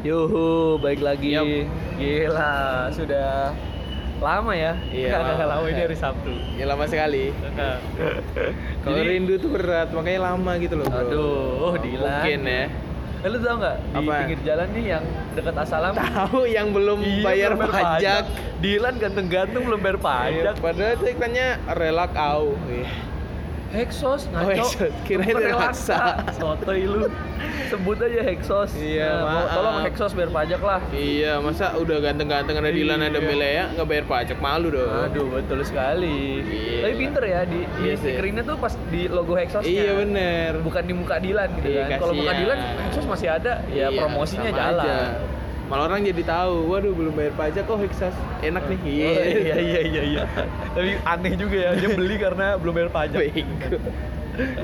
Yuhu, baik lagi. Yup. Gila, sudah lama ya? Iya, nggak lama. lama ini hari Sabtu. Ya lama sekali. Kalau rindu tuh berat, makanya lama gitu loh, Bro. Aduh, oh, Dilan. Mungkin ya. Eh, lu tau nggak di Apa? pinggir jalan nih yang dekat Asalam? Tahu yang belum Iya, bayar belum pajak. Dilan ganteng-ganteng belum bayar Iya, pajak. padahal itu iklannya relak au. Iya. Hexos ngaco. Oh, Hexos. Kirain relaksa. Sotoy lu. Sebut aja Hexos. Iya, Nah, maaf. Tolong Hexos bayar pajak lah. Iya, masa udah ganteng-ganteng ada Dilan ada Iya. Milea nggak bayar pajak malu dong. Aduh, betul sekali. Iya. Tapi pinter ya di, di Iya sih. stikeringnya tuh pas di logo Hexosnya. Iya bener. Bukan di muka Dilan gitu Iya, kan. Kalau muka. Dilan Hexos masih ada, ya Iya, promosinya jalan. aja. Malah orang jadi tahu, waduh belum bayar pajak kok Hexas enak nih. Oh, iya iya iya iya. Tapi aneh juga ya dia beli karena belum bayar pajak.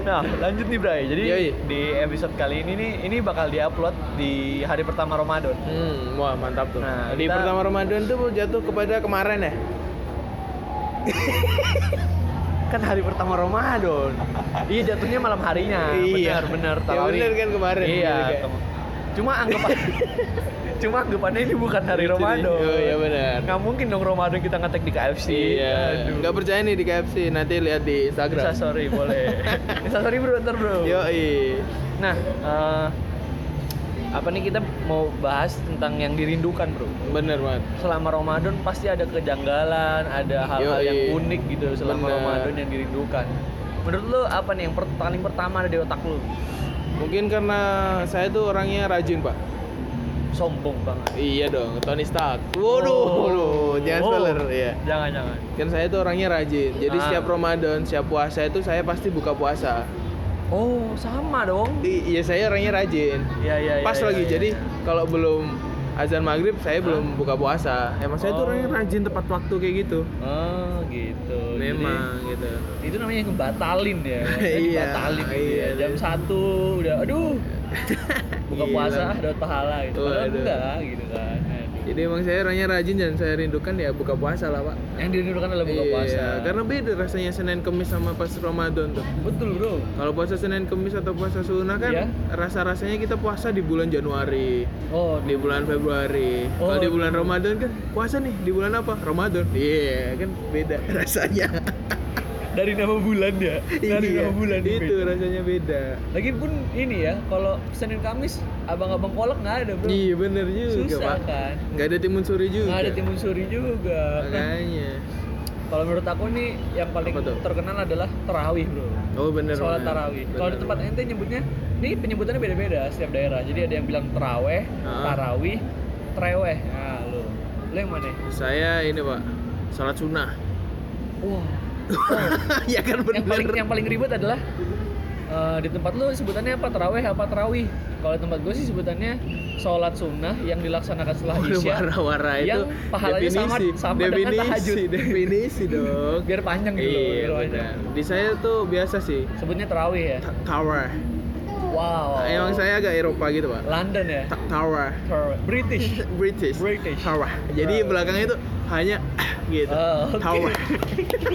Nah, lanjut nih Bray. Jadi Yoi. di episode kali ini nih ini bakal diupload di hari pertama Ramadan. Hmm, wah mantap tuh. Nah, di kita- pertama Ramadan tuh jatuh kepada kemarin ya. Kan hari pertama Ramadan. iya, jatuhnya malam harinya. Iya. Benar, benar. Ya tarawih. bener kan kemarin. Iya. Bener kan? Cuma anggapan Cuma anggapannya ini bukan hari. Ramadan. Oh, iya benar. Nggak mungkin dong Ramadan kita ngetek di KFC. Iya. Aduh. Nggak percaya nih di KFC, nanti lihat di Instagram. Bisa sorry boleh. Bisa sorry bro, ntar bro. Yoi. Nah, eh, apa nih kita mau bahas tentang yang dirindukan bro. Bener banget. Selama Ramadan pasti ada kejanggalan, ada hal-hal yang unik gitu selama Bener. Ramadan yang dirindukan. Menurut lu apa nih yang per- paling pertama ada di otak lu? Mungkin karena saya tuh orangnya rajin, Pak. Sombong banget. Iya dong, Tony Stark. Waduh, Oh. waduh, jangan Oh. spoiler ya. Jangan jangan. Kan saya tuh orangnya rajin. Jadi Ah. setiap Ramadan, setiap puasa itu saya pasti buka puasa. Oh sama dong. Iya saya orangnya rajin. Iya iya. iya, Pas iya, lagi. iya. Jadi kalau belum azan maghrib saya belum buka puasa. Emang saya tuh Oh. orangnya rajin tepat waktu kayak gitu. Oh gitu. Memang gitu. Itu namanya ngebatalin ya. Maksudnya Iya, dibatalin gitu iya. ya. Jam satu udah aduh buka puasa dapat pahala gitu. Padahal enggak gitu kan. Jadi emang saya orangnya rajin dan saya rindukan ya buka puasa lah pak. Yang dirindukan adalah buka Iya, puasa. Karena beda rasanya Senin Kemis sama pas Ramadan tuh. betul bro. Kalau puasa Senin Kemis atau puasa sunnah kan Iya. rasa-rasanya kita puasa di bulan Januari, Oh di bulan Februari. Oh, Kalau di bulan. Ramadan kan puasa nih di bulan apa? Ramadan. Iya, kan beda rasanya. Dari nama bulan ya. Dari nama bulan Itu beda. rasanya beda. Lagi pun ini ya, kalau Senin Kamis abang-abang kolak nggak ada bro. Iya bener juga Susah pak. kan. Nggak ada timun suri juga. Nggak ada timun suri juga. Makanya. kalau menurut aku nih yang paling terkenal adalah tarawih bro. Oh bener. Sholat tarawih. Kalau di tempat ente nyebutnya, ini penyebutannya beda-beda setiap daerah. Jadi ada yang bilang teraweh, Ah. tarawih, treweh. Nah, lu, lu yang mana? Saya ini pak, sholat sunnah. Wah. ya kan bener. yang paling yang paling ribet adalah eh, di tempat lu sebutannya apa teraweh apa tarawih? Kalau di tempat gue sih sebutannya sholat sunnah yang dilaksanakan setelah isya. warna-warna itu yang pahalanya sama definisi, sama dengan definisi, tahajud. definisi dong. Biar panjang gitu. Iya. Di saya tuh biasa sih Sebutnya terawih ya. tower. Wow. Emang saya agak Eropa gitu pak. London ya. Ta- tower. Terawih. British. British. British. Tower. Jadi Tower. belakangnya itu hanya gitu. Oh, oke. Tower.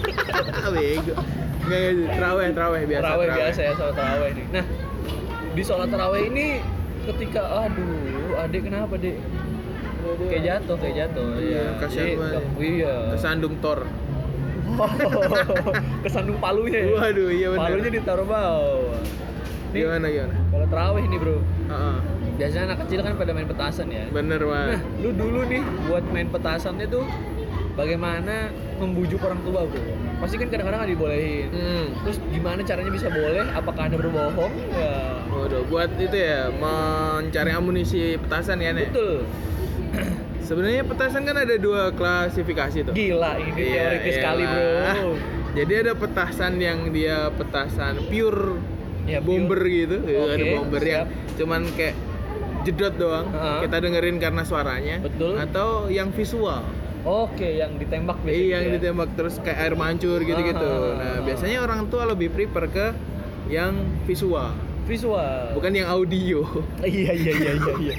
Bego. Enggak, enggak, terawih, terawih biasa. Terawih biasa ya sholat terawih nih. Nah, di sholat terawih ini ketika aduh, adik kenapa, Dek? Kayak jatuh, kayak jatuh. Iya, kasihan Jadi, banget. Iya. Kesandung Thor. Kesandung palunya ya. Waduh, iya benar. Palunya ditaruh bawah. Nih, Gimana gimana? kalau terawih nih, Bro. Heeh. Biasanya anak kecil kan pada main petasan ya. Bener Nah, banget. lu dulu nih buat main petasannya tuh bagaimana membujuk orang tua, Bro? Pasti kan kadang-kadang nggak dibolehin. Hmm. Terus gimana caranya bisa boleh? Apakah anda berbohong? Ya. Waduh, buat itu ya mencari amunisi petasan kan ya. Betul. Sebenarnya petasan kan ada dua klasifikasi tuh. Gila ini Iya, teoritis sekali bro. Jadi ada petasan yang dia petasan pure Ya, bomber gitu, Oke, ada bomber yang siap. cuman kayak jedot doang. Heeh. Kita dengerin karena suaranya. Betul. Atau yang visual. Oke, yang ditembak biasanya. Iya, yang ya. ditembak terus kayak air mancur gitu-gitu. Ah. Nah, biasanya orang tua lebih prefer ke yang visual, Visual. bukan yang audio. Iya iya iya iya. iya.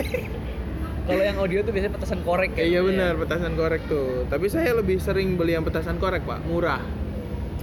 Kalau yang audio tuh biasanya petasan korek ya. Iya namanya. benar, petasan korek tuh. Tapi saya lebih sering beli yang petasan korek, Pak. Murah.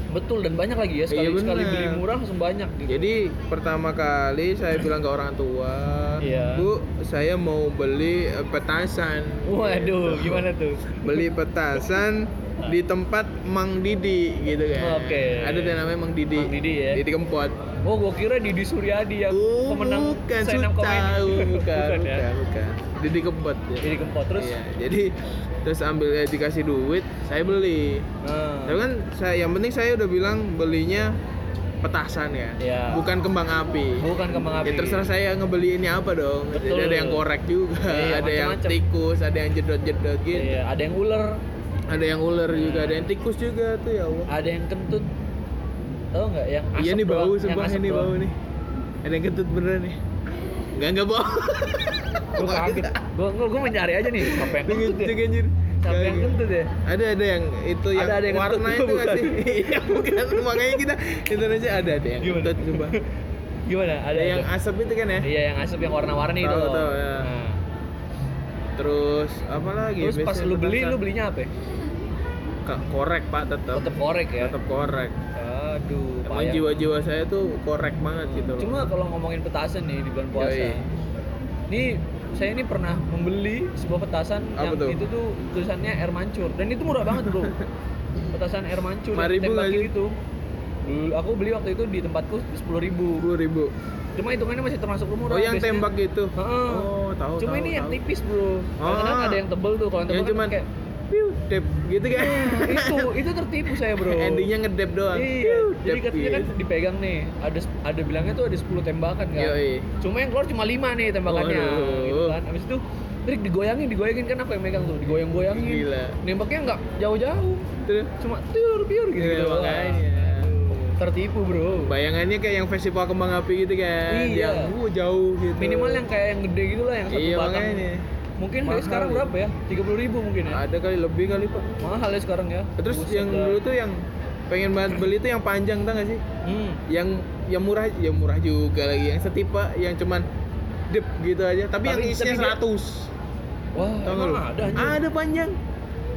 Betul dan banyak lagi ya sekali Iya, sekali beli murah langsung banyak gitu. Jadi pertama kali saya bilang ke orang tua, Iya. Bu, saya mau beli petasan. Waduh, gimana tuh? Beli petasan di tempat Mang Didi gitu kan. Oke. Ada yang namanya Mang Didi. Mang Didi ya. Didi Kempot. Oh, gua kira Didi Suryadi yang Oh, pemenang bukan Suta. comedy. bukan, bukan, ya. bukan, bukan. Didi Kempot ya. Didi Kempot terus. Iya, jadi terus ambil eh, dikasih duit, saya beli. Nah, Tapi kan saya yang penting saya udah bilang belinya petasan ya. Iya. Bukan kembang api. bukan kembang api. Ya terserah saya ngebeli ini apa dong. Jadi Betul. ada yang korek juga, Iya, ada yang macem-macem. tikus, ada yang jedot-jedot gitu. Iya, ada yang ular, Ada yang ular juga, ada yang tikus juga tuh ya Allah. ada yang kentut. Tahu nggak yang asap Iya nih bau sumpah ini doang. bau nih. Ada yang kentut beneran nih. Enggak enggak bau. Gua kaget. Gua gua, gua mencari aja nih siapa yang kentut ya. Anjir. Siapa yang kentut ya? Ada ada yang itu yang Ada- ada yang warna itu nggak bukan? sih? Iya bukan makanya kita Indonesia ada ada yang Gimana? kentut sumpah. Gimana? Ada yang asap itu kan ya? Iya, yang asap yang warna-warni itu. Tahu, tahu, ya. Nah, Terus apa lagi? terus pas lu beli, lu belinya apa? ya? Ka- korek pak tetap. Tetep korek ya. Tetap korek. Aduh, Emang payah. jiwa-jiwa saya tuh korek banget gitu loh. Cuma kalau ngomongin petasan nih di bulan puasa. Yoi. Ini saya ini pernah membeli sebuah petasan Apa yang tuh? itu tuh tulisannya air mancur dan itu murah banget bro. petasan air mancur Lima yang ribu tembakin itu. Aku beli waktu itu di tempatku sepuluh ribu. Sepuluh ribu. Cuma hitungannya masih termasuk murah. Oh yang Biasanya- tembak gitu. Heeh. Oh tahu. Cuma tahu, ini yang tahu. tipis bro. Kadang Ah. ada yang tebel tuh. Kalau yang tebel Yang kan cuman kayak dep gitu kan. itu itu tertipu saya bro. Endingnya ngedep doang. Iya. Jadi katanya kan gitu. dipegang nih. Ada ada bilangnya tuh ada 10 tembakan kan. Yoi. Cuma yang keluar cuma 5 nih tembakannya. Gitu kan. Habis itu Trik digoyangin, digoyangin kan aku yang megang tuh, digoyang-goyangin. Gila. Nembaknya nggak jauh-jauh, cuma tiur piur gitu. Iya, makanya. Tertipu bro. bayangannya kayak yang festival kembang api gitu kan. Iya. Yang uh, jauh gitu. Minimal yang kayak yang gede gitu lah, yang satu Iya, batang. makanya. Mungkin Mahal sekarang ya. berapa ya? 30 ribu mungkin ya? ada kali lebih kali pak. Mahal ya sekarang ya. Terus Buset yang dah. dulu tuh yang pengen banget beli tuh yang panjang tau gak sih? Hmm. Yang yang murah, yang murah juga lagi. Yang setipe, yang cuman dep gitu aja. Tapi, yang Tapi- isinya tapi dia- 100 Wah, Tau lu? ada anjir. Ada panjang.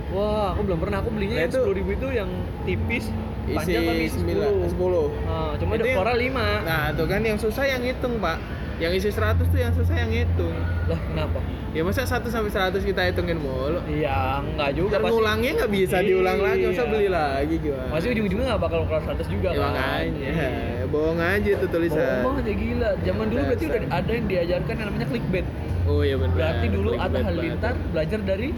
Wah, aku belum pernah. Aku belinya Nah, yang itu- 10 ribu itu yang tipis, Isi panjang tapi 9, 10. 10. Nah, cuma Itu ada yang- keluar 5. Nah, tuh kan yang susah yang hitung, Pak. Yang isi 100 tuh yang susah yang hitung. Lah, kenapa? Ya masa 1 sampai 100 kita hitungin mulu. Iya, enggak juga Ntar pasti. ngulangnya nggak bisa diulang lagi, masa Iya. beli lagi gimana? Pasti ujung-ujungnya nggak bakal keluar 100 juga Ya kan. makanya, Iya. bohong aja tuh tulisan. Bohong banget ya gila. Zaman dulu berarti udah ada yang diajarkan yang namanya clickbait. Oh iya benar. Berarti dulu Atta Halilintar belajar dari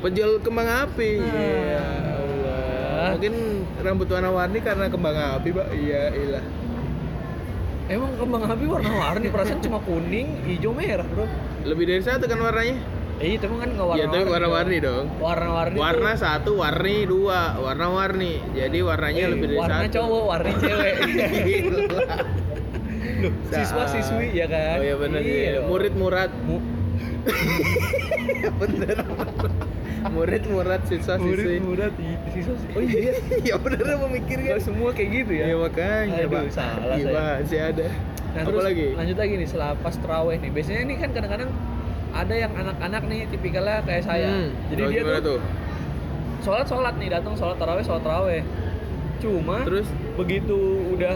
penjual kembang api. Nah, Iya. Allah. Mungkin rambut warna-warni karena kembang api, Pak. Iya, ilah. Emang kembang api warna-warni, perasaan cuma kuning, hijau, merah, Bro. Lebih dari satu kan warnanya? Eh, itu kan nggak Iya, warna-warni. tapi warna-warni dong. Warna-warni Warna tuh satu, warni dua, warna-warni. Jadi warnanya eh, lebih dari warna satu. cowok, warni cewek. Loh, siswa siswi ya kan? Oh iya benar iya. dong. Murid murad. Mu- bener. Murid murad siswa siswi. murid murid siswa siswi. Oh iya. ya bener apa mikir kan? Semua kayak gitu ya. Ya makanya, Aduh, Pak. salah. Gimana sih ada? Nah, Apa terus lagi? lanjut lagi nih setelah pas terawih nih. Biasanya ini kan kadang-kadang ada yang anak-anak nih tipikalnya kayak saya. Hmm, Jadi dia tuh, sholat sholat nih datang sholat taraweh sholat taraweh. Cuma Terus? begitu udah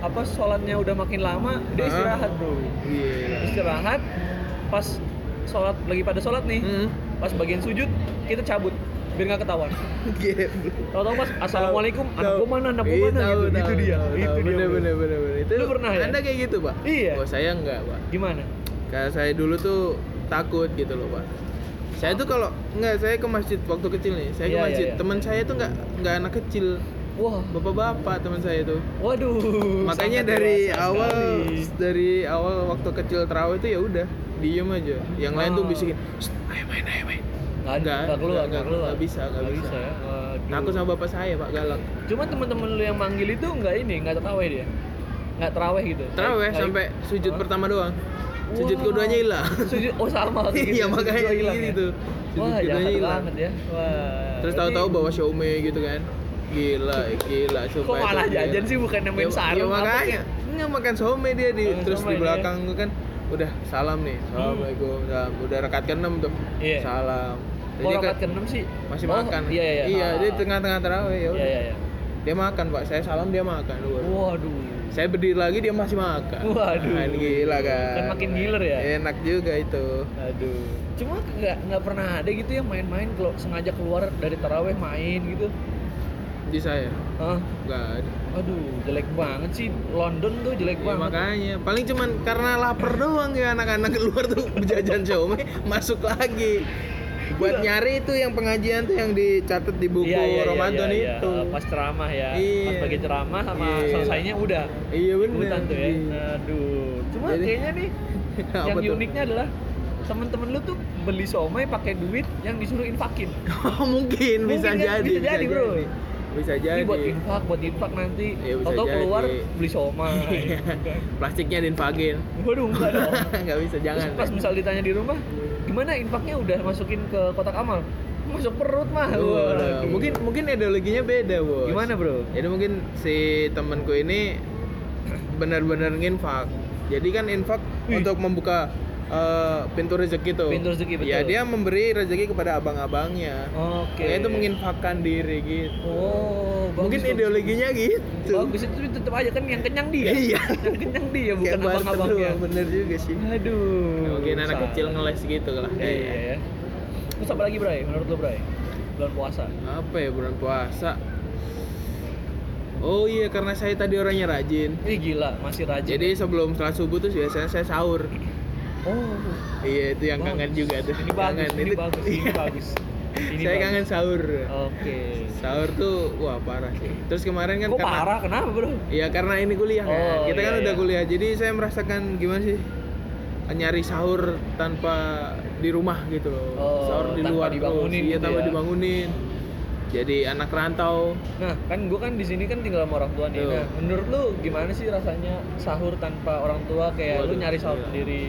apa sholatnya udah makin lama dia istirahat bro. Iya. Istirahat pas sholat lagi pada sholat nih. Hmm. Pas bagian sujud kita cabut biar nggak ketahuan. Gila. Tahu-tahu pas assalamualaikum anak gua mana anak gua Iya, mana gitu. itu tahu, dia. tahu, itu dia. Bener bener bener bener. Itu Lu pernah ya? Anda kayak gitu, Pak? Iya. Oh, saya enggak, Pak. Gimana? Kayak saya dulu tuh takut gitu loh, Pak. Saya tuh kalau enggak saya ke masjid waktu kecil nih. Saya ke Iya, iya, masjid. iya. Teman saya tuh enggak enggak anak kecil. Wah, Bapak-bapak teman saya tuh. waduh. Makanya dari awal sekali. dari awal waktu kecil terawih itu ya udah diem aja. Yang lain tuh Ah. bisikin, "Shh, ayo main, ayo main. nggak Nggak, nggak keluar, nggak, nggak keluar. nggak bisa, nggak bisa. ya. Waduh. Takut sama bapak saya, Pak, galak. Cuma teman-teman lu yang manggil itu nggak ini, nggak terawih dia. Nggak terawih gitu. Terawih sampai sujud Hah? pertama doang. Sujud Wah. keduanya hilang. Sujud oh sama gitu. Iya, sujud makanya hilang gitu. ya? Sujud Wah, keduanya jahat hilang. banget ya. Wah. Terus tahu-tahu bawa siomay gitu kan. Gila, gila. Kok sumpah malah itu gila. jajan sih bukan nemuin Ya- sarung ya makanya nggak makan somai dia di Oh, terus di belakang tuh kan udah salam nih assalamualaikum salam. udah rekat ke enam tuh Iya. salam Kok Jadi rakaat kan ke-6 sih? masih Oh, makan Iya, iya. iya Ah. dia tengah-tengah terawih ya Iya, udah iya, iya. dia makan pak saya salam dia makan dua Waduh. saya berdiri lagi dia masih makan Waduh. Kan gila kan Kan makin giler ya? enak juga itu Aduh. Cuma nggak nggak pernah ada gitu yang main-main kalau sengaja keluar dari taraweh main gitu. Di saya Hah? nggak ada Aduh, jelek banget sih. London tuh jelek Ya, banget. makanya paling cuman karena lapar doang ya anak-anak keluar tuh jajan siomay masuk lagi buat Iya. nyari itu yang pengajian tuh yang dicatat di buku Iya, iya, iya, Ramadan iya, iya. itu Pas ceramah ya. Iya. Pas bagi ceramah sama Iya. selesainya udah. iya Hutan tuh ya. Iya. Aduh. Cuma Jadi- kayaknya nih yang tuh? uniknya adalah temen-temen lu tuh beli somai pakai duit yang disuruh infakin. Oh, mungkin, bisa Mungkin kan? jadi Bisa jadi, bro. Bisa Ini jadi buat infak, buat infak nanti. Bisa Atau keluar beli somai. Iya. plastiknya diinfakin Waduh, enggak dong. nggak bisa jangan Terus pas misal ditanya di rumah, gimana infaknya udah masukin ke kotak amal? Masuk perut mah. Waduh. mungkin mungkin ideologinya beda bos gimana bro? jadi mungkin si temanku ini benar-benar nginfak jadi kan infak Wih. untuk membuka eh, pintu rezeki tuh Pintu rezeki, betul. ya dia memberi rezeki kepada abang-abangnya Oke. Kayak itu menginfakkan diri gitu Oh, bagus, mungkin bagus. ideologinya gitu Bagus itu tetap aja kan yang kenyang dia. Iya. yang kenyang dia bukan abang-abangnya. bener juga sih Aduh. mungkin anak kecil ngeles gitu lah Iya, iya, ya. Terus apa lagi, Bray? Menurut lo, Bray? Bulan puasa. apa ya bulan puasa oh iya karena saya tadi orangnya rajin Ih, gila, masih rajin. jadi sebelum sholat subuh tuh biasanya saya sahur oh, iya itu yang bagus. kangen juga tuh Ini bagus, Kangen. ini Itu- bagus, ini iya. bagus. Ini saya bagus. kangen sahur Oke. sahur tuh wah parah sih terus kemarin kan Kok karena parah? Kenapa, Bro? Iya karena ini kuliah kan. Oh, Kita kan iya, udah iya. kuliah. Jadi saya merasakan gimana sih nyari sahur tanpa di rumah gitu loh. Oh, sahur di luar terus. dibangunin Iya, gitu tanpa ya. dibangunin. Jadi anak rantau. Nah, kan gue kan di sini kan tinggal sama orang tua nih. Tuh. Nah, menurut lu gimana sih rasanya sahur tanpa orang tua? Kayak lu Waduh, nyari sahur gila. sendiri.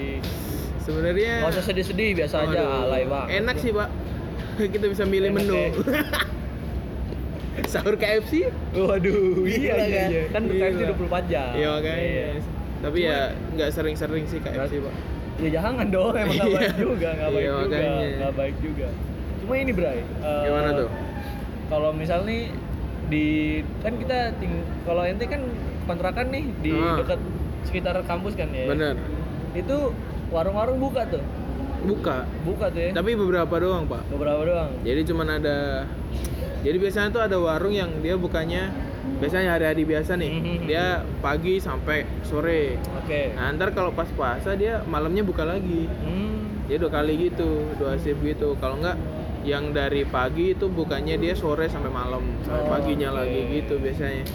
Sebenarnya Gak usah sedih-sedih, biasa aja, Aduh, alay banget. Enak sih, Pak. Kita bisa milih Enak menu. ya. sahur KFC? Waduh, iya iya kan? iya. Kan Gila. KFC 24 jam. Iya, makanya. Iya. Tapi ya nggak sering-sering sih KFC, Pak. Ya jangan dong, emang gak Iya. baik juga, gak baik Iya, juga, makanya. gak baik juga. Cuma ini Bray, eh, Gimana tuh? Kalau misal nih di kan kita ting kalau ente kan kontrakan nih di Ah. dekat sekitar kampus kan ya. Bener. Itu warung-warung buka tuh, Buka. buka tuh ya. Tapi beberapa doang, Pak. Beberapa doang. Jadi cuman ada Jadi biasanya tuh ada warung yang dia bukannya biasanya hari-hari biasa nih. Mhm. Dia pagi sampai sore. Oke. Nah, ntar kalau pas puasa dia malamnya buka lagi. Hmm. Dia dua kali gitu, dua shift gitu. Kalau enggak yang dari pagi itu bukannya dia sore sampai malam, sampai Oh, paginya oke. lagi gitu biasanya.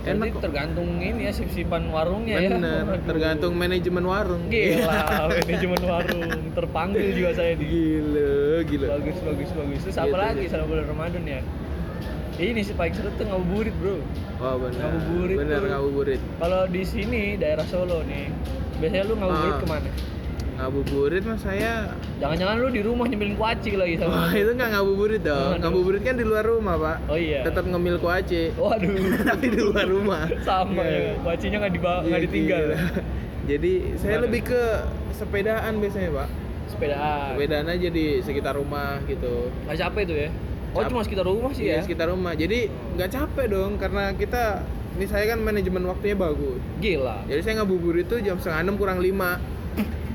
Enak kok. tergantung ini ya sip-sipan warungnya ya. Bener, Waduh. tergantung manajemen warung. Gila, manajemen warung terpanggil juga saya di. Gila, gila. Bagus, bagus, bagus. Terus apa Gitu, lagi gitu. selama bulan Ramadan ya? Ini sih paling seru tuh ngabuburit bro. Wah, benar. Ngabuburit Bener ngabuburit. Kalau di sini daerah Solo nih, biasanya lu ngabuburit Ah. ke mana? Ngabuburit mah saya Jangan-jangan lu di rumah nyemilin kuaci lagi sama. Wah itu nggak ngabuburit dong. Aduh. Ngabuburit kan di luar rumah pak. Oh iya. Tetap ngemil kuaci. Waduh. Tapi di luar rumah. Sama Iya. ya, kuacinya nggak dibawa, Iya, nggak ditinggal. gila. Jadi saya lebih ke sepedaan biasanya pak. Sepedaan. Sepedaan aja di sekitar rumah gitu. Nggak capek tuh ya? Oh Cap- cuma sekitar rumah sih Iya ya? sekitar rumah. Jadi nggak capek dong karena kita ini saya kan manajemen waktunya bagus. Gila. Jadi saya ngabuburit tuh jam setengah enam kurang lima.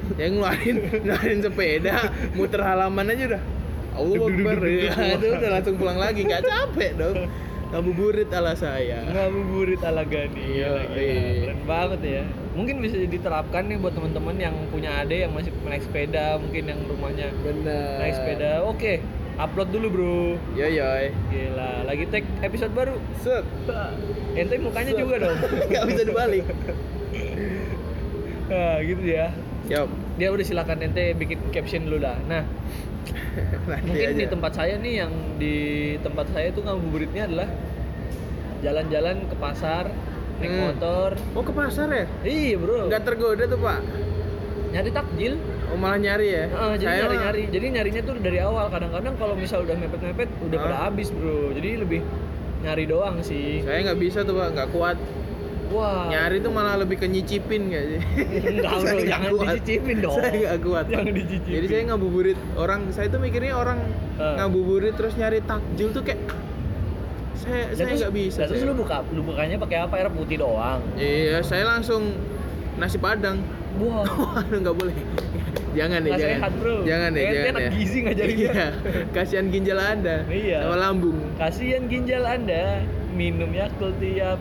yang ngeluarin ngeluarin sepeda muter halaman aja udah. Allah Akbar ya, itu udah langsung pulang lagi nggak capek dong. Ngabuburit ala saya. Ngabuburit ala Gani. Iya, iya. Keren banget ya. Mungkin bisa diterapkan nih buat teman-teman yang punya adek yang masih naik sepeda, mungkin yang rumahnya Benar. naik sepeda. Oke, upload dulu, Bro. Yo yoy. Gila, lagi tag episode baru. Set. Ente mukanya juga dong. Gak bisa dibalik. Nah, gitu ya. Siap. Dia udah silakan ente bikin caption dulu dah. Nah, mungkin aja. di tempat saya nih yang di tempat saya tuh ngabuburitnya adalah jalan-jalan ke pasar, naik Hmm. motor. Oh ke pasar ya? Iya, Bro. Nggak tergoda tuh pak? Nyari takjil. Oh malah nyari ya? Heeh, jadi Saya mah- nyari-nyari. Jadi nyarinya tuh dari awal. Kadang-kadang kalau misal udah mepet-mepet udah Hah? pada habis, Bro. Jadi lebih nyari doang sih. Saya nggak bisa tuh pak, nggak kuat. Wah. Nyari tuh malah lebih ke nyicipin nggak sih? Enggak, Bro. Jangan kuat. dicicipin dong. Saya nggak kuat. Jangan dicicipin. Jadi saya ngabuburit orang, saya tuh mikirnya orang Ah. ngabuburit terus nyari takjil tuh kayak saya Lah, saya nggak bisa lah, terus lu buka lu bukanya pakai apa air putih doang iya saya langsung nasi padang wah Waduh nggak boleh jangan nih Nggak jangan sehat, bro. jangan nih Ente jangan anak gizi ngajarinnya. iya kasihan ginjal anda Iya. sama lambung kasihan ginjal anda minum Yakult tiap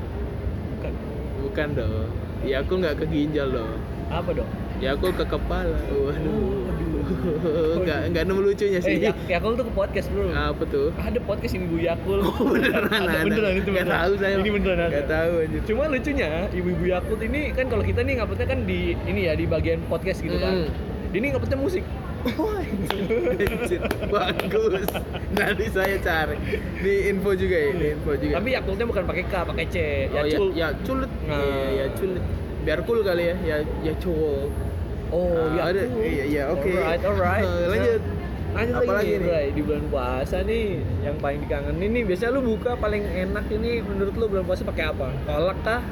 bukan dong ya aku nggak ke ginjal dong apa dong ya aku ke kepala. Waduh. nggak nggak nemu lucunya eh sih. Yak- Yakult tuh ke podcast bro apa tuh? Ada podcast ibu Yakult Oh, beneran ada, beneran itu beneran. tahu saya. ini beneran ada. Nggak tahu anjir. cuma lucunya ibu-ibu Yakult ini kan kalau kita nih nguploadnya kan di ini ya di bagian podcast gitu kan. Hmm. ini nguploadnya musik Anjir, bagus nanti saya cari di info juga ya di info juga tapi Yakultnya bukan pakai K pakai C oh ya Yakult ya culit Nah. iya ya culit biar cool kali ya ya ya cowok oh Ah, ada. Yakult. Iya, iya, oke. alright alright Eh, lanjut. Nah, lanjut Apa lagi nih, nih? Bray. di bulan puasa nih yang paling dikangenin nih biasanya lu buka paling enak ini menurut lu bulan puasa pakai apa kolak kah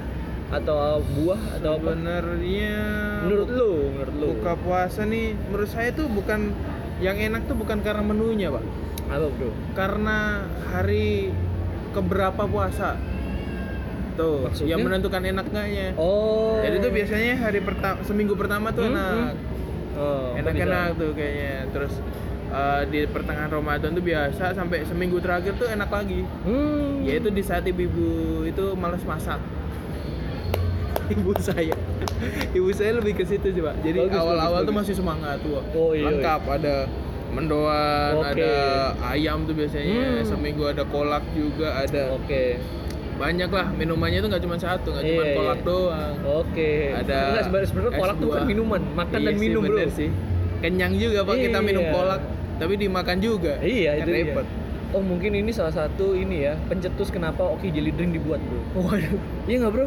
atau buah atau sebenarnya menurut lu menurut lu? buka puasa nih menurut saya tuh bukan yang enak tuh bukan karena menunya pak. Apa bro? Karena hari keberapa puasa. Tuh Maksudnya? yang menentukan enak enggaknya oh. Jadi tuh biasanya hari pertama seminggu pertama tuh Hmm, enak. oh, enak-enak tuh kayaknya. Terus eh, di pertengahan Ramadan tuh biasa sampai seminggu terakhir tuh enak lagi. Hmm. yaitu di saat ibu-ibu itu males masak ibu saya. Ibu saya lebih ke situ sih pak. Jadi awal-awal tuh masih semangat tuh. Oh, iya, lengkap ada mendoan Oke. ada ayam tuh biasanya. Hmm. seminggu ada kolak juga ada oke. banyak lah minumannya tuh nggak cuma satu nggak cuma Iya, iya. kolak doang. Oke. Ada Enggak, sebenarnya kolak tuh kan minuman makan Iya dan sih, minum bro. bener sih. Kenyang juga pak kita minum Iya. kolak tapi dimakan juga. Iya Kan itu repot Oh mungkin ini salah satu ini ya pencetus kenapa Oki Jelly Drink dibuat bro. waduh Iya nggak bro?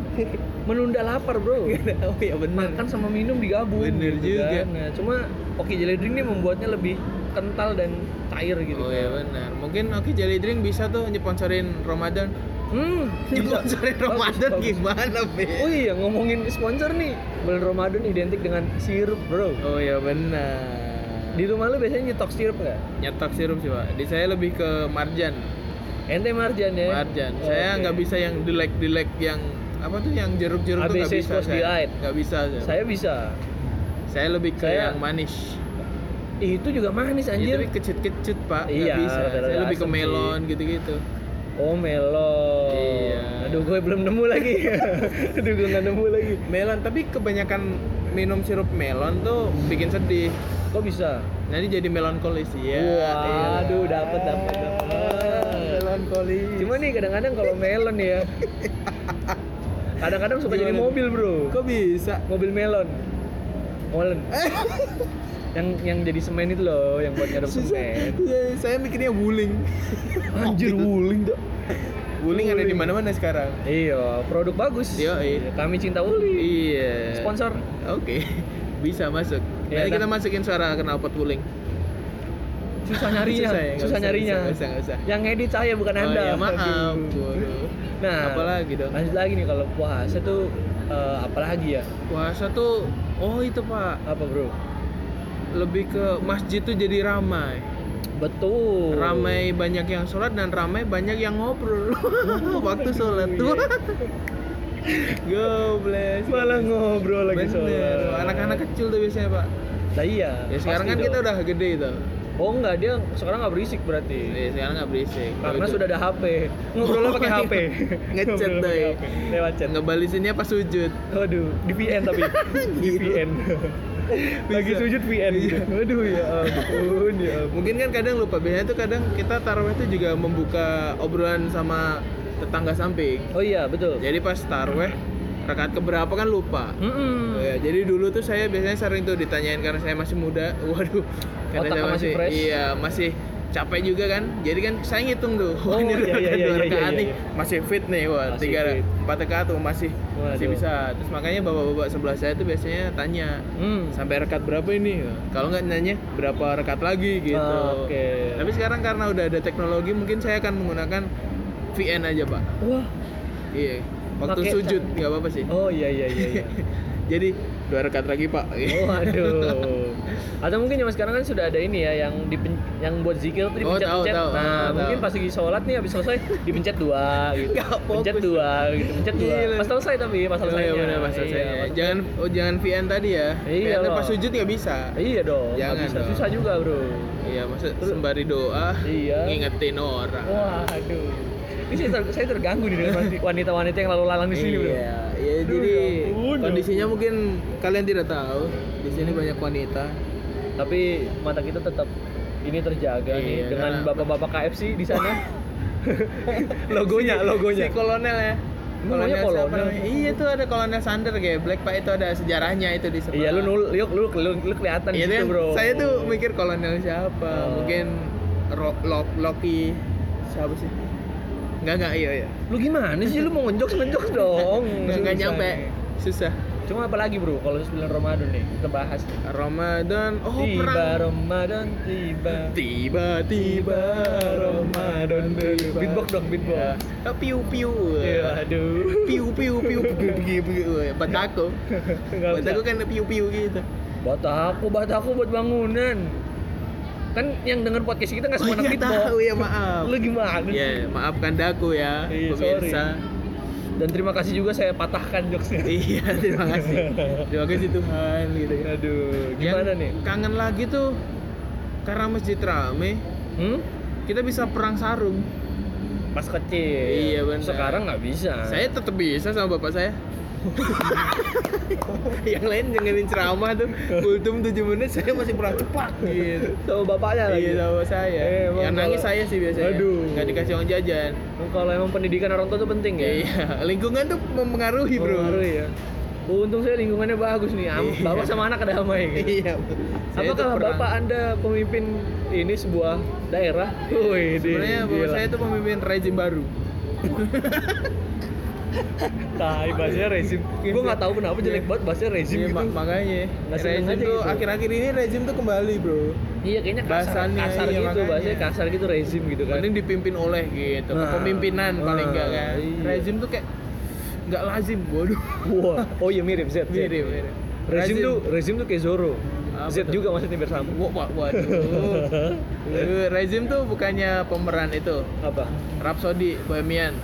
Menunda lapar bro. oh iya benar Makan sama minum digabung. Bener gitu juga. kan. Nah cuma Oki Jelly Drink ini membuatnya lebih kental dan cair gitu. oh kan. iya benar mungkin Oke Jelly Drink bisa tuh nyponsorin Ramadan Hmm. Bagus, Ramadan bagus. gimana be Oh iya ngomongin sponsor nih bulan Ramadan identik dengan sirup bro. oh iya benar Di rumah lu biasanya nyetok sirup nggak? nyetok sirup sih pak di saya lebih ke marjan Ente marjan ya? marjan Oh, saya nggak bisa yang dilek dilek yang apa tuh yang jeruk jeruk tuh nggak bisa saya nggak bisa saya. Saya bisa. saya lebih ke Saya- yang manis itu juga manis Iya, anjir. tapi kecut-kecut pak Iya, bisa rada-rada saya lebih ke sih. melon gitu-gitu Oh melon. Iya. Aduh gue belum nemu lagi. Aduh gue nggak nemu lagi. melon tapi kebanyakan minum sirup melon tuh bikin sedih Kok bisa? nanti jadi melankolis ya Wah, aduh dapet dapet dapet. melankolis Cuma nih kadang-kadang kalau melon ya. Kadang-kadang suka jadi Gimana? mobil bro. kok bisa Mobil melon. Melon. yang yang jadi semen itu loh, yang buat ngadep semen. Iya, saya mikirnya wuling Anjir wuling dah. Wuling ada di mana-mana sekarang Iya, produk bagus. Iya, iya. Kami cinta wuling. iya Sponsor. oke bisa masuk Iya, nanti kita masukin suara knalpot wuling Susah nyarinya, Susah ya, susah usah, nyarinya. nggak usah, nggak usah. Yang edit saya bukan oh, anda. iya, maaf. Nah, apalagi dong Lanjut lagi nih kalau puasa tuh eh, apalagi ya? puasa tuh oh itu pak Apa bro? lebih ke masjid tuh jadi ramai Betul. ramai banyak yang sholat dan ramai banyak yang ngobrol waktu sholat tuh gobles Malah ngobrol lagi bener soal. anak-anak kecil tuh biasanya pak Lah iya. ya sekarang kan dong. kita udah gede itu Oh enggak, dia sekarang nggak berisik berarti. ya, sekarang nggak berisik Karena sudah ada HP. Ngobrolnya pakai HP. Ngechat. HP. Lewat chat. ngebalisinnya pas sujud Waduh, di VN tapi. di. VN. Lagi sujud VN. Iya. Waduh ya ampun ya ampun. mungkin kan kadang lupa biasanya tuh kadang kita taraweh tuh juga membuka obrolan sama tetangga samping Oh iya, betul. jadi pas taraweh rakaat keberapa kan lupa Mm-mm. Oh ya, jadi dulu tuh saya biasanya sering tuh ditanyain karena saya masih muda. Waduh, karena Otak saya masih fresh? Iya, masih capek juga kan. Jadi kan saya ngitung tuh. Oh, ini iya, iya, iya, dua iya, rakaat iya, nih. iya. Masih fit nih, wah. Masih tiga fit. empat rakaat tuh masih masih Waduh. bisa. Terus makanya bapak-bapak sebelah saya tuh biasanya tanya Hmm. sampai rakaat berapa ini? Kalau nggak nanya berapa rakaat lagi gitu. Ah, Oke. Tapi sekarang karena udah ada teknologi, mungkin saya akan menggunakan VN aja, Pak. Wah. Iya. Waktu Pakai sujud nggak apa-apa sih. Oh iya iya iya. iya. Jadi dua rakaat lagi, Pak. Oh aduh. Atau mungkin zaman sekarang kan sudah ada ini ya yang dipen, yang buat zikir tuh Oh, tahu, tahu. nah, Ah, mungkin tahu. pas lagi sholat nih habis selesai dipencet dua gitu. Fokus. pencet dua gitu, pencet dua. Gila. Pas selesai tapi pas Oh, selesai. iya benar pas selesai. jangan oh, jangan VN tadi ya. Iya VN pas sujud nggak bisa. Iya dong. Jangan bisa. dong. Susah juga, Bro. Iya, maksud sembari doa Iya. ngingetin orang. Waduh. Ini saya, ter- saya terganggu nih dengan wanita-wanita yang lalu lalang di sini, Bro. Iya, iya Aduh, jadi ya ampun, ya kondisinya mungkin kalian tidak tahu. Di sini banyak wanita. Tapi mata kita tetap ini terjaga nih Iya, dengan karena- bapak-bapak KFC di sana. logonya, logonya. Si kolonel ya. Namanya siapa kolonel? namanya? Iya tuh ada kolonel Sander kayak Black Pak itu ada sejarahnya itu di sebelah. Iya, lu nul, lu, lu, lu, lu kelihatan Iya gitu? Bro. Saya tuh mikir kolonel siapa? Oh. Mungkin Ro- Lo- Loki siapa sih? Enggak enggak iya iya. Lu gimana sih lu mau ngejok ngejok dong? Enggak nyampe. nih. Susah. Cuma apa lagi, Bro? Kalau bulan Ramadan nih, kita bahas. Ramadan. Oh, tiba perang. Ramadan tiba. Tiba-tiba Ramadan tiba. Beatbox dong, beatbox. Ya. Ah, Piu piu. Iya, aduh. Piu piu piu piu piu bisa. Bataku kan piu piu gitu. Bataku, bataku buat bangunan. Kan yang denger podcast kita nggak Oh semua anak iya tahu ya maaf. Lu gimana? Ya, maafkan daku ya, Iya, pemirsa. Dan terima kasih juga saya patahkan jokesnya. iya, terima kasih. Terima kasih Tuhan gitu ya. Aduh, Yang gimana nih? Kangen lagi tuh karena masjid rame, Hmm? kita bisa perang sarung. Pas kecil. Iya, benar. Sekarang nggak bisa. Saya tetap bisa sama bapak saya. yang lain dengerin ceramah tuh kultum 7 menit saya masih perang cepat gitu. sama bapaknya lagi. Iya sama saya. Eh, yang nangis kalau- saya sih biasanya. Aduh. Nggak dikasih uang jajan. Kalau emang pendidikan orang tua tuh penting ya. Iya, lingkungan tuh mempengaruhi, Bro. Mempengaruhi ya. Untung saya lingkungannya bagus nih. Am- Iya. Bapak sama anak damai gitu. Iya. Apakah perang. bapak anda pemimpin ini sebuah daerah? Wih, Sebenarnya bapak saya tuh pemimpin rezim baru. Tai bahasanya rezim. Gue nggak tahu kenapa jelek banget bahasanya rezim Iya, gitu. mak- makanya. Nggak rezim tuh gitu. akhir-akhir ini rezim tuh kembali, Bro. Iya kayaknya kasar, Bahasannya, kasar iya, gitu, makanya. bahasanya kasar gitu rezim gitu kan. Mending dipimpin oleh gitu. Nah, Kepemimpinan paling nah, enggak kan. iya. Rezim tuh kayak nggak lazim, waduh. Wah, oh iya mirip Z. Z. Mirip, mirip. Rezim tuh rezim tuh kayak Zoro. Apa Z juga maksudnya bersama. Wah, waduh. Eh, rezim tuh bukannya pemeran itu Apa? Rhapsody Bohemian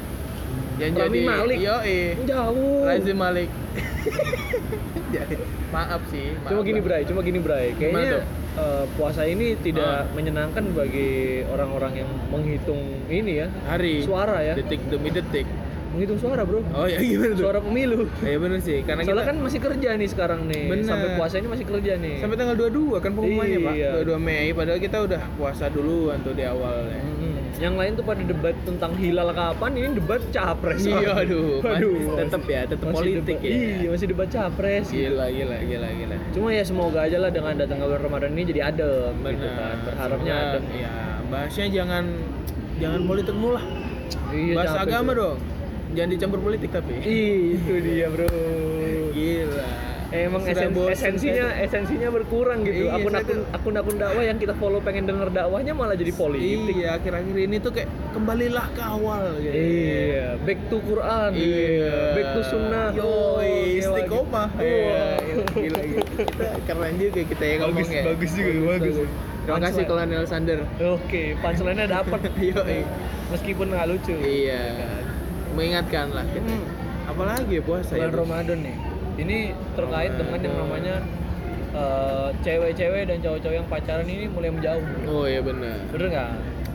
yang Rami jadi Malik. Yoi. Jauh. Rezim Malik. Jadi, maaf sih. Maaf Cuma gini. Bray, cuma gini Bray. Kayaknya eh, puasa ini tidak Ah. menyenangkan bagi orang-orang yang menghitung ini ya. Hari. Suara ya. Detik demi detik. Menghitung suara, Bro. Oh ya gimana tuh? Suara pemilu. Iya bener sih, karena Soalnya kita kan masih kerja nih sekarang nih. Bener. Sampai puasa ini masih kerja nih. sampai tanggal 22 kan pengumumannya pak Iya. 22 Mei padahal kita udah puasa duluan tuh di awal ya. Mm-mm. Yang lain tuh pada debat tentang hilal kapan, ini debat capres. Iya aduh, Aduh, tetap ya, tetap politik debat- ya. Iya, masih debat capres. gitu. Gila gila gila gila. Cuma ya semoga aja lah dengan datang bulan Ramadan ini jadi adem gitu kan. Berharapnya Semoga, adem. Ya, bahasnya jangan jangan politik mulu lah. Iya, Bahas agama dong. Jangan dicampur politik tapi. Itu dia, Bro. Gila. Emang esen- esensinya saya. esensinya berkurang gitu. Iya, Akun-akun akun-akun dakwah yang kita follow pengen denger dakwahnya malah jadi politik. Iya, akhir-akhir ini tuh kayak kembalilah ke awal gitu. Iya, back to Quran. Iya. Back to sunnah. Yoi, Oke, istiqomah. lagi. Iya, Wah. gila, gila. Kita keren juga kita ya Bagus, ngomongnya. bagus juga, bagus. Terima kasih. Kolonel Sander. Oke, punchline-nya dapat. Yoi. Meskipun nggak lucu. Iya. Mengingatkan lah. kita. Hmm. Apalagi ya puasa Bulan itu. Ramadan nih. Ini terkait dengan yang namanya eh, cewek-cewek dan cowok-cowok yang pacaran ini mulai menjauh. Oh iya benar. Bener nggak?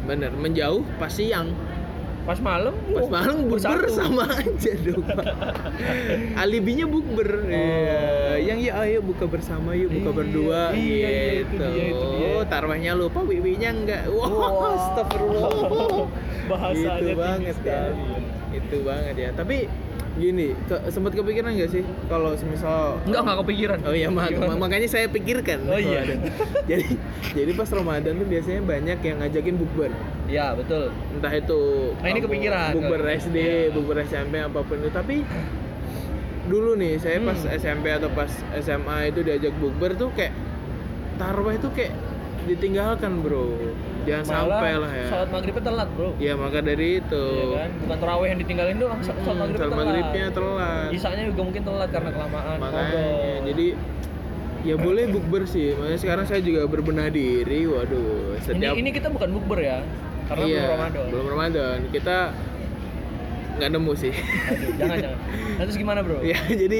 Bener, menjauh pas siang. Pas malam, Pas oh, malam bukber sama aja dong. Pak. Alibinya bukber. Iya. Yang ya ayo buka bersama yuk buka Iya, berdua iya, iya, itu gitu. dia, itu dia. Oh, tarawehnya lupa, wiwinya enggak. Wah, Wah. astagfirullah. Bahasanya gitu tinggi banget ya. Itu banget ya. Tapi gini, ke, sempat kepikiran nggak sih kalau semisal Enggak, enggak kepikiran. Oh iya, mak- Gimana? makanya saya pikirkan. Oh iya. Jadi jadi pas Ramadan tuh biasanya banyak yang ngajakin bukber. Iya, betul. Entah itu Nah, ini kepikiran. bukber Iya. SD, bukber SMP apa pun itu. Tapi dulu nih saya pas Hmm. SMP atau pas SMA itu diajak bukber tuh kayak taraweh tuh kayak ditinggalkan, Bro. Jangan Malah sampai lah ya. Salat maghribnya telat, Bro. Ya maka dari itu. Iya kan? Bukan terawih yang ditinggalin doang, salat Hmm, maghribnya salat telat. maghribnya telat. Isanya juga mungkin telat karena kelamaan. makanya ngobrol. jadi ya boleh bukber sih makanya sekarang saya juga berbenah diri waduh Ini setiap ini kita bukan bukber ya. Karena iya, belum Ramadan. belum Ramadan kita nggak nemu sih Aduh, jangan jangan. Nah, terus gimana, Bro? ya jadi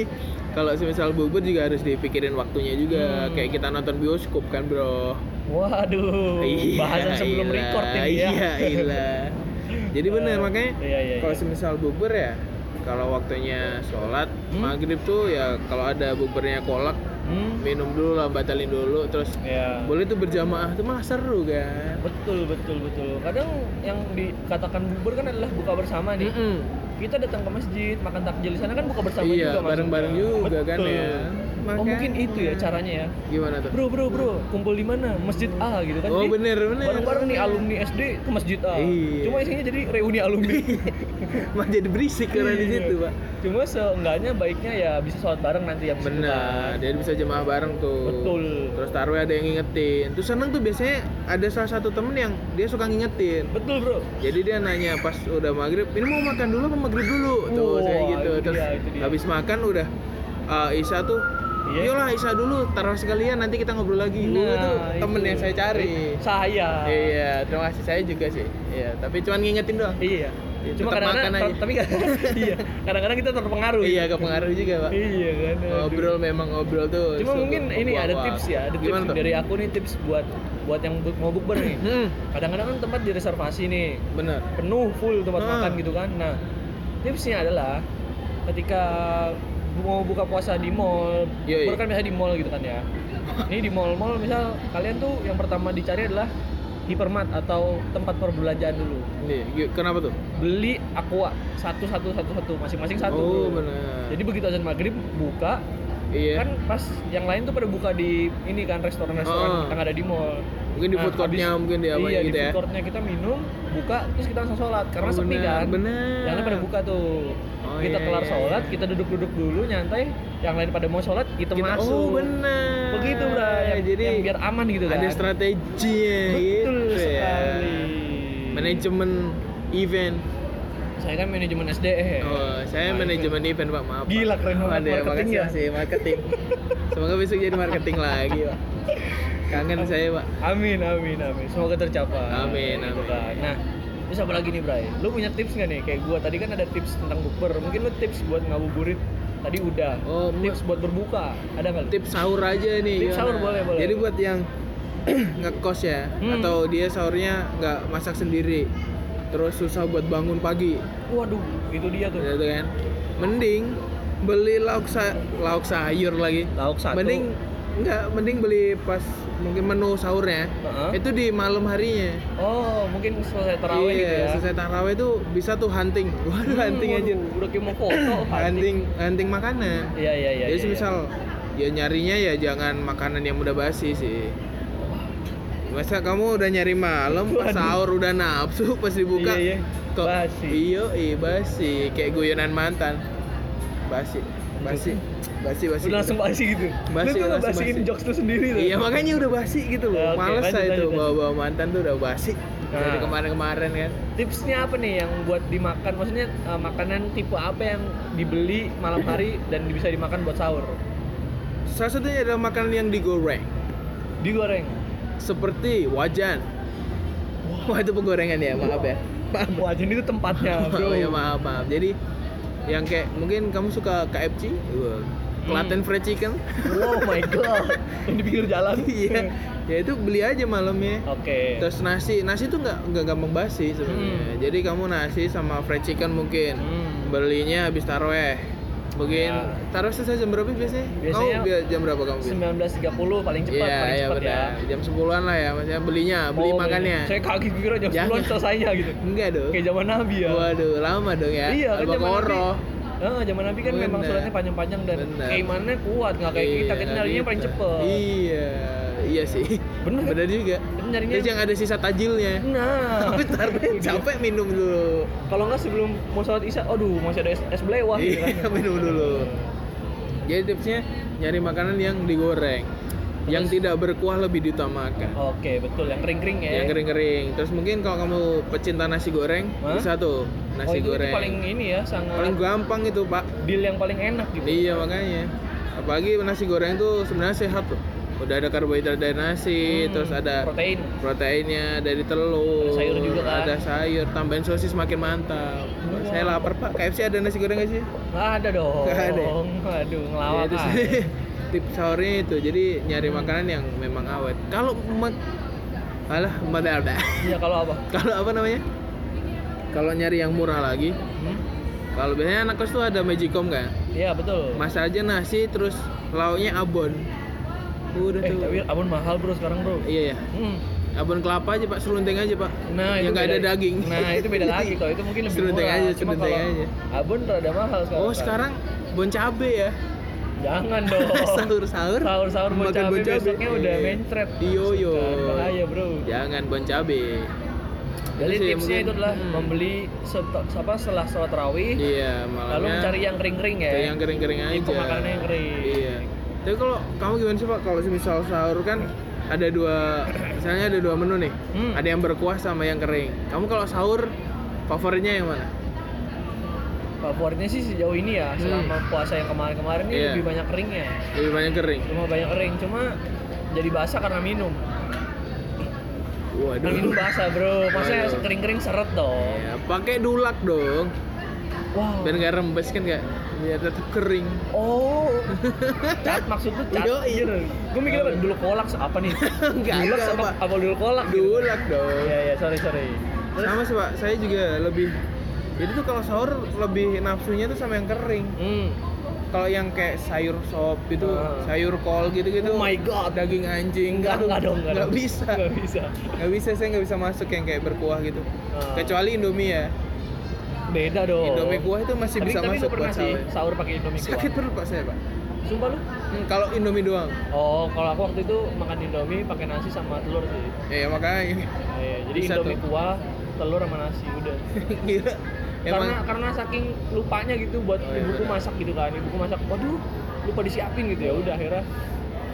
kalau semisal bukber juga harus dipikirin waktunya juga Hmm. kayak kita nonton bioskop kan bro Waduh. Iya, bahasan sebelum ilah, record ini ya. Iya, iya. Jadi bener Eh, makanya iya, iya, kalau iya. semisal bubur ya kalau waktunya sholat Hmm? maghrib tuh ya kalau ada buburnya kolak Hmm? minum dulu lah batalin dulu terus Ya. boleh tuh berjamaah tuh malah seru kan Betul, betul, betul. Kadang yang dikatakan bubur kan adalah buka bersama nih. Mm-mm. Kita datang ke masjid, makan takjil di sana kan buka bersama Iya, juga bareng-bareng maksudnya. juga kan Betul. ya. Oh, Makanya. mungkin itu ya caranya ya. gimana tuh Bro, bro, bro, kumpul di mana? Masjid A gitu kan. Oh, Jadi, bener, bener. Bareng-bareng nih alumni SD ke Masjid A. Iya. Cuma isinya jadi reuni alumni. mah jadi berisik karena di Iya. situ pak Cuma seenggaknya baiknya ya bisa sholat bareng nanti yang benar dia bisa jemaah bareng tuh Betul. terus taruh ada yang ngingetin terus seneng tuh biasanya ada salah satu temen yang dia suka ngingetin Betul, Bro. Jadi dia nanya pas udah maghrib, ini mau makan dulu apa maghrib dulu? Tuh saya gitu. itu Terus dia, itu dia. habis makan udah uh, Isa tuh, Iya. yolah Isa dulu, taruh sekalian nanti kita ngobrol lagi. Nah, itu temen itu. yang saya cari. Saya. Iya, terima kasih saya juga sih. Iya, tapi cuman ngingetin doang. Iya. Ya, Cuma kadang-kadang makan aja. tapi iya, kadang-kadang kita terpengaruh. Iya, kepengaruh juga, Pak. Iya kan. aduh. Ngobrol memang ngobrol tuh. Cuma mungkin ini ada tips ya, ada tips Gimana tuh? dari aku nih tips buat buat yang mau bukber nih. Hmm, Kadang-kadang kan tempat direservasi nih, bener. penuh full tempat Ah. makan gitu kan. Nah, tipsnya adalah ketika mau buka puasa di mall, Yoi. bukber kan biasa di mall gitu kan ya. Ini di mall-mall misal kalian tuh yang pertama dicari adalah hipermart atau tempat perbelanjaan dulu. Nih, gi- kenapa tuh? Beli aqua satu satu satu satu masing-masing satu. Oh, benar. Jadi begitu azan maghrib buka, iya. kan pas yang lain tuh pada buka di ini kan restoran-restoran Oh. yang ada di mall. mungkin di Nah, food court-nya habis- mungkin di apa iya, gitu di ya. food courtnya kita minum, buka, terus kita langsung sholat karena Oh, sepi kan. benar. Yang lain pada buka tuh. Oh, kita iya, kelar iya, sholat, iya. kita duduk-duduk dulu nyantai. Yang lain pada mau sholat, kita, Kita- masuk. Oh, benar. Begitu bro, yang, Jadi yang biar aman gitu kan. ada strateginya Betul gitu ya. sekali. Manajemen event. Saya kan manajemen SDE. Oh, saya Nah, manajemen event Pak, maaf. Pak. Gila, keren banget ya, marketing makasih ya. sih marketing. Semoga besok jadi marketing lagi, Pak. Kangen saya, Pak. Amin, amin, amin. Semoga tercapai. Amin, Gitu amin. kan. Nah, terus apa lagi nih, Bray? Lu punya tips nggak nih? Kayak gua tadi kan ada tips tentang bukber. Mungkin lu tips buat ngabuburit tadi udah. Oh, tips buat berbuka. Ada nggak? Tips sahur aja nih. Tips sahur boleh, boleh. Jadi buat yang ngekos ya Hmm. atau dia sahurnya nggak masak sendiri. Terus susah buat bangun pagi. Waduh, itu dia tuh. gitu kan mending beli lauk sa lauk sayur lagi Lauk satu. mending enggak mending beli pas mungkin menu sahurnya Heeh. itu di malam harinya Oh, mungkin selesai tarawih iya gitu ya. selesai tarawih itu bisa tuh hunting waduh Hmm, hunting aja Udah kayak mau foto. hunting hunting makanan Iya, iya, iya. jadi iya, misal ya nyarinya ya jangan makanan yang udah basi sih masa kamu udah nyari malam pas sahur udah nafsu pas dibuka Iya, iya. kok Basi. iyo iya basi kayak guyonan mantan basi basi basi basi Udah langsung basi gitu. Basi, lu tuh ngebasiin basi. jokes lu sendiri tuh. iya makanya udah basi gitu loh Ya, oke, males saya lanjut, tuh lanjut. bawa bawa mantan tuh udah basi Nah. dari kemarin-kemarin kan Tipsnya apa nih yang buat dimakan? Maksudnya eh, makanan tipe apa yang dibeli malam hari dan bisa dimakan buat sahur? salah satunya adalah makanan yang digoreng Digoreng. Seperti wajan wah itu penggorengan ya maaf ya maaf Wah, jadi itu tempatnya, bro. Oh ya maaf maaf. Jadi yang kayak mungkin kamu suka KFC, Wah, Klaten Fried Chicken. Oh my god. Yang di pinggir jalan. Iya. ya itu beli aja malamnya. Oke. Terus nasi, nasi tuh nggak nggak gampang basi sebenarnya. Hmm. Jadi kamu nasi sama fried chicken mungkin Hmm. belinya habis taraweh. Mungkin Ya. taruh selesai jam berapa biasanya? Biasanya kamu jam berapa kamu? 19.30 paling cepat, Iya, paling iya cepat ya. benar. Jam 10-an lah ya, maksudnya belinya, beli Oh, makannya. Saya kaki kira jam Jangan. 10 selesainya gitu. Enggak dong. Kayak zaman Nabi ya. Waduh, lama dong ya. Iya, kan zaman Nabi. Ah, zaman Nabi kan memang Benar. suratnya panjang-panjang dan keimannya kuat, nggak kayak kita, Iya, kita nyarinya paling gitu. cepet. Iya, iya sih. Bener? Bener juga. Nyarinya Terus yang ada sisa tajilnya. Nah, Bentar, itu dia. capek minum dulu. Kalau nggak sebelum mau sholat isya, aduh masih ada es, es belewah gitu Iya, kan. minum dulu. Jadi tipsnya nyari makanan yang digoreng. Yang Terus? tidak berkuah lebih diutamakan. Oke, betul. Yang kering-kering ya. Yang kering-kering. Terus mungkin kalau kamu pecinta nasi goreng, Hah? bisa tuh oh, nasi itu, itu goreng. paling ini ya, sangat Paling gampang itu, Pak. deal yang paling enak gitu. Iya, makanya. apalagi nasi goreng tuh sebenarnya sehat tuh udah ada karbohidrat dari nasi Hmm, terus ada protein. proteinnya dari telur Ada sayur juga kan? ada sayur tambahin sosis makin mantap Wah. saya lapar pak KFC ada nasi goreng gak sih Nggak ada dong. Nggak ada ya? Aduh, Ya, ngelawak itu ah. sih. tips sahurnya itu jadi nyari makanan yang memang awet kalau alah emak ada Iya kalau apa? kalau apa namanya kalau nyari yang murah lagi Hmm? kalau biasanya anak kos tuh ada magicom kan Iya betul. masak aja nasi terus lauknya abon udah eh tuh tapi abon mahal bro sekarang bro. iya ya Hmm. abon kelapa aja pak serunting aja pak Nah, yang nggak ada daging Nah, itu beda lagi. Kalau itu mungkin lebih Serundeng murah. aja, kalau aja. Abon rada mahal sekarang. oh sekarang bon cabe ya Jangan dong. sahur sahur Sahur-sahur bon makan cabe besoknya udah mencret. iyo yo bahaya, Bro. jangan bon cabe Jadi sih, tipsnya mungkin- itu adalah hmm. membeli apa setelah sholat tarawih, iya malamnya lalu mencari yang kering-kering ya. Cari yang kering-kering aja Itu makanannya yang kering. iya tapi kalau kamu gimana sih pak kalau misal sahur kan ada dua misalnya ada dua menu nih Hmm. ada yang berkuah sama yang kering kamu kalau sahur favoritnya yang mana Favoritnya sih sejauh ini ya, Hmm. selama puasa yang kemarin-kemarin ini Iya. lebih banyak keringnya. lebih banyak kering Cuma banyak kering, cuma jadi basah karena minum. waduh minum basah bro, maksudnya kering-kering seret dong. ya, pakai dulak dong Wow. biar nggak rembes kan nggak biar tetap kering Oh, cat maksud lu cat? Yoi. Gue mikir apa? Dulu kolak apa nih? Nggak dulu apa, apa dulu kolak? gitu? dulak dong Iya iya sorry sorry. Terus, sama sih pak saya juga lebih jadi tuh kalau sahur lebih nafsunya tuh sama yang kering hmm. kalau yang kayak sayur sop itu Ah. sayur kol gitu gitu Oh my God. daging anjing Enggak, aduh, enggak dong, enggak nggak bisa Nggak bisa. nggak bisa saya nggak bisa masuk yang kayak berkuah gitu Ah. kecuali indomie ya Beda dong. indomie kuah itu masih tapi, bisa tapi masuk pernah buat sih sahur pakai indomie kuah? sakit perut pak saya pak Sumpah lu? Hmm, kalau indomie doang Oh, kalau aku waktu itu makan indomie pakai nasi sama telur sih. ya makanya Iya, jadi Bisa indomie tuh. kuah, telur sama nasi udah. gila karena emang karena saking lupanya gitu buat Oh, iya, ibuku benar. masak gitu kan. Ibuku masak, waduh, lupa disiapin gitu ya. Udah akhirnya.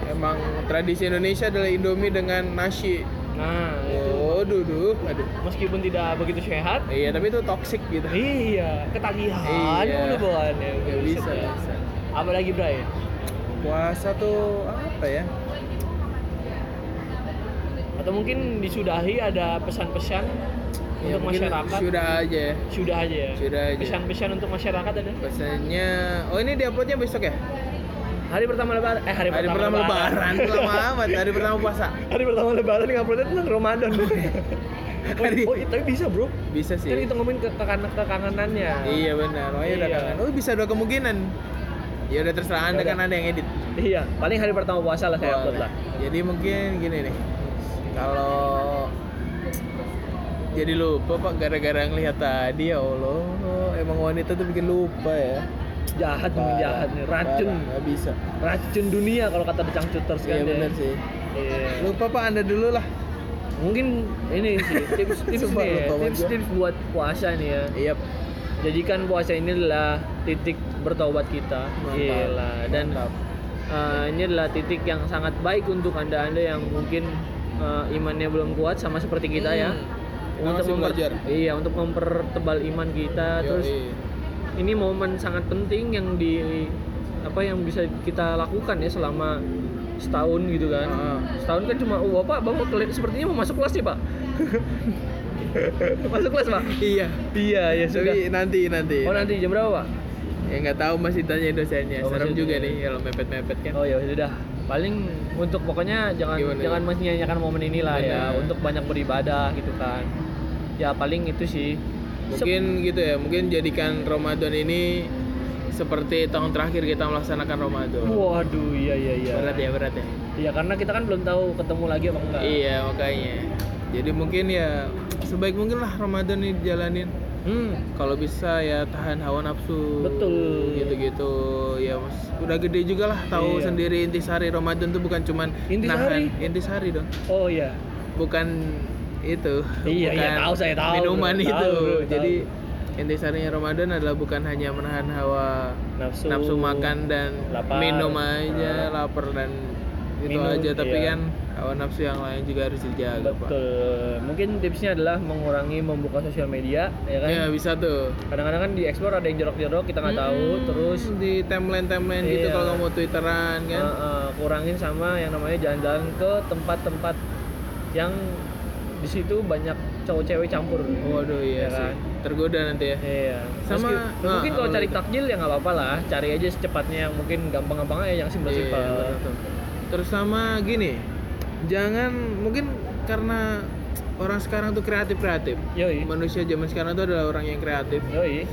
emang tradisi Indonesia adalah indomie dengan nasi Nah, itu oh duduh aduh meskipun tidak begitu sehat, iya tapi itu toxic gitu iya, ketagihan Iya. udah bawaannya. Buset bisa, ya. bisa. Apalagi Bray? puasa tuh apa ya Atau mungkin disudahi ada pesan-pesan Ya, untuk masyarakat. sudah aja ya Sudah aja ya. Sudah aja. Pesan-pesan untuk masyarakat ada. pesannya oh ini diuploadnya besok ya Hari pertama lebaran, eh hari, hari pertama lebaran. lama amat. Hari pertama puasa. Hari pertama lebaran nguploadnya tentang Ramadan. oh, Hari- oh, tapi bisa bro. bisa sih. Kan itu ngomongin ke kekan kekanganannya. iya benar. Makanya udah Iya. kangen oh bisa dua kemungkinan. Ya udah terserah anda Udah. kan ada yang edit. Iya, paling hari pertama puasa lah saya upload lah. jadi mungkin gini nih. Kalau jadi lupa pak gara-gara ngelihat tadi ya Allah. Emang wanita tuh bikin lupa ya Jahat memang jahat nih, racun. Nggak bisa Racun dunia kalau kata The Cangcuters kan. iya ya. benar sih Iya. lupa pak anda dulu lah Mungkin ini sih tips-tips Sumpah, nih, ya, banget tips-tips buat puasa nih ya. iya Jadikan puasa ini adalah titik bertobat kita. Mantap. Gila. Dan Mantap. eh, ini adalah titik yang sangat baik untuk anda-anda yang mungkin eh, imannya belum kuat sama seperti kita ya. Hmm. masih memper- belajar. iya untuk mempertebal iman kita terus Yoi. Ini momen sangat penting yang di apa yang bisa kita lakukan ya selama setahun gitu kan. Ah. setahun kan cuma oh bapak bapak sepertinya mau masuk kelas nih pak. Masuk kelas pak? Iya. Iya ya sudah. Tapi nanti nanti. Oh nanti jam berapa pak? Ya nggak tahu masih tanya dosennya. Oh, serem juga nih kalau mepet mepet kan. Oh ya sudah. Paling untuk pokoknya jangan Gimana? jangan ya? menyanyiakan momen inilah ya. Benar. untuk banyak beribadah gitu kan. Ya paling itu sih mungkin gitu ya mungkin jadikan Ramadan ini seperti tahun terakhir kita melaksanakan Ramadan waduh iya iya iya berat ya berat ya Iya karena kita kan belum tahu ketemu lagi apa enggak. iya makanya jadi mungkin ya sebaik mungkin lah Ramadan ini dijalanin Hmm. kalau bisa ya tahan hawa nafsu Betul. gitu-gitu ya mas udah gede juga lah tahu Iya. sendiri intisari Ramadan tuh bukan cuman Intisari? nahan intisari dong Oh iya. bukan itu Iya, bukan iya, tahu, saya tahu, minuman bro. itu Tahu, bro, tahu. jadi intisarinya Ramadan adalah bukan hanya menahan hawa Nafsu. nafsu makan dan lapar. minum aja lapar dan itu Minum, aja tapi iya. kan hawa nafsu yang lain juga harus dijaga pak Betul. Mungkin tipsnya adalah mengurangi membuka sosial media, ya kan? ya bisa tuh Kadang-kadang kan di explore ada yang jorok-jorok kita nggak tahu, Hmm, terus di timeline timeline gitu Iya. kalau kamu twitteran kan uh, uh, kurangin sama yang namanya jalan-jalan ke tempat-tempat yang di situ banyak cowok cewek campur. waduh iya Ya sih kan? tergoda nanti ya Iya. Sama- Meski- ah, mungkin kalau apa cari itu? takjil ya nggak apa-apa lah, cari aja secepatnya yang mungkin gampang-gampang aja yang Iya, simpel-simpel. tuh. terus sama gini jangan mungkin karena orang sekarang tuh kreatif kreatif Yoi. manusia zaman sekarang tuh adalah orang yang kreatif Yoi.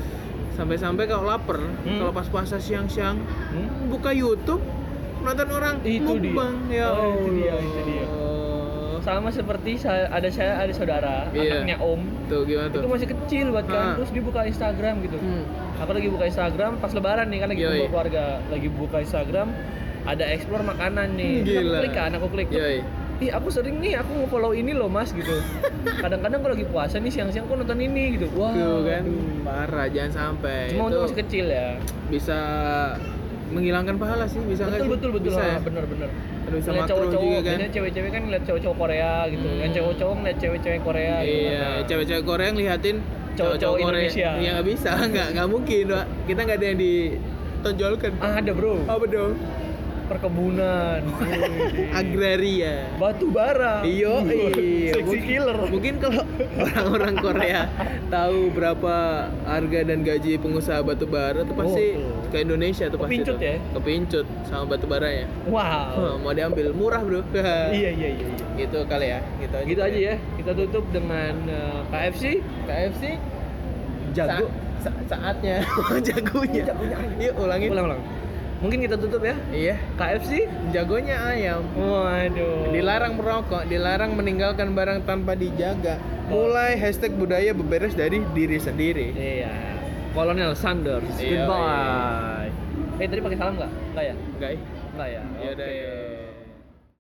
sampai-sampai kalau lapar Hmm. kalau pas puasa siang-siang Hmm? buka YouTube nonton orang Itu dia. mukbang ya Oh, itu dia, itu dia. Sama seperti saya, ada saya ada saudara, Iya. anaknya Om. tuh gimana tuh Itu masih kecil buat kan, terus dia buka Instagram gitu. Hmm. Aku lagi buka Instagram pas lebaran nih kan lagi kumpul keluarga, lagi buka Instagram ada explore makanan nih. Hmm, Terus Aku gila. klik kan, aku klik. Yoi. Ih, aku sering nih aku nge-follow ini loh, Mas gitu. Kadang-kadang kalau lagi puasa nih siang-siang aku nonton ini gitu. Wah. tuh kan aduh. parah jangan sampai Cuma itu untuk masih kecil ya. bisa menghilangkan pahala sih bisa betul betul betul bisa ya? ah, bener bener. Terus makro cowok-cowok, juga kan cewek-cewek kan ngeliat cowok-cowok Korea gitu. Hmm. Yang cowok-cowok ngeliat cewek-cewek Korea gitu. Iya, Nah, cewek-cewek Korea ngeliatin Cowok-cowok Indonesia. Ya nggak bisa, nggak nggak mungkin, Pak. Kita nggak ada yang ditonjolkan. Ada bro, Apa dong? Perkebunan. Agraria. batu bara. Iyo. Sexy Mungkin- killer. Mungkin kalau orang-orang Korea tahu berapa harga dan gaji pengusaha batu bara tuh pasti Oh, ke Indonesia tuh pasti Kepincut ya? Kepincut sama batu baranya. Wow. mau diambil murah, Bro. iya iya iya. iya. gitu kali ya. Gitu aja. Gitu aja ya. Kita tutup dengan eh, KFC. KFC Jago. Sa- sa- saatnya jagonya. Yuk ulangin. Ulang ulang. Mungkin kita tutup ya. Iya, KFC. jagonya ayam. Waduh. Dilarang merokok, dilarang meninggalkan barang tanpa dijaga. Mulai hashtag budaya beberes dari diri sendiri. Iya. Kolonel Sanders. Iya, Goodbye. Eh tadi pakai salam nggak? Nggak ya? Guys, Nggak ya. Yaudah, Oke. yuk.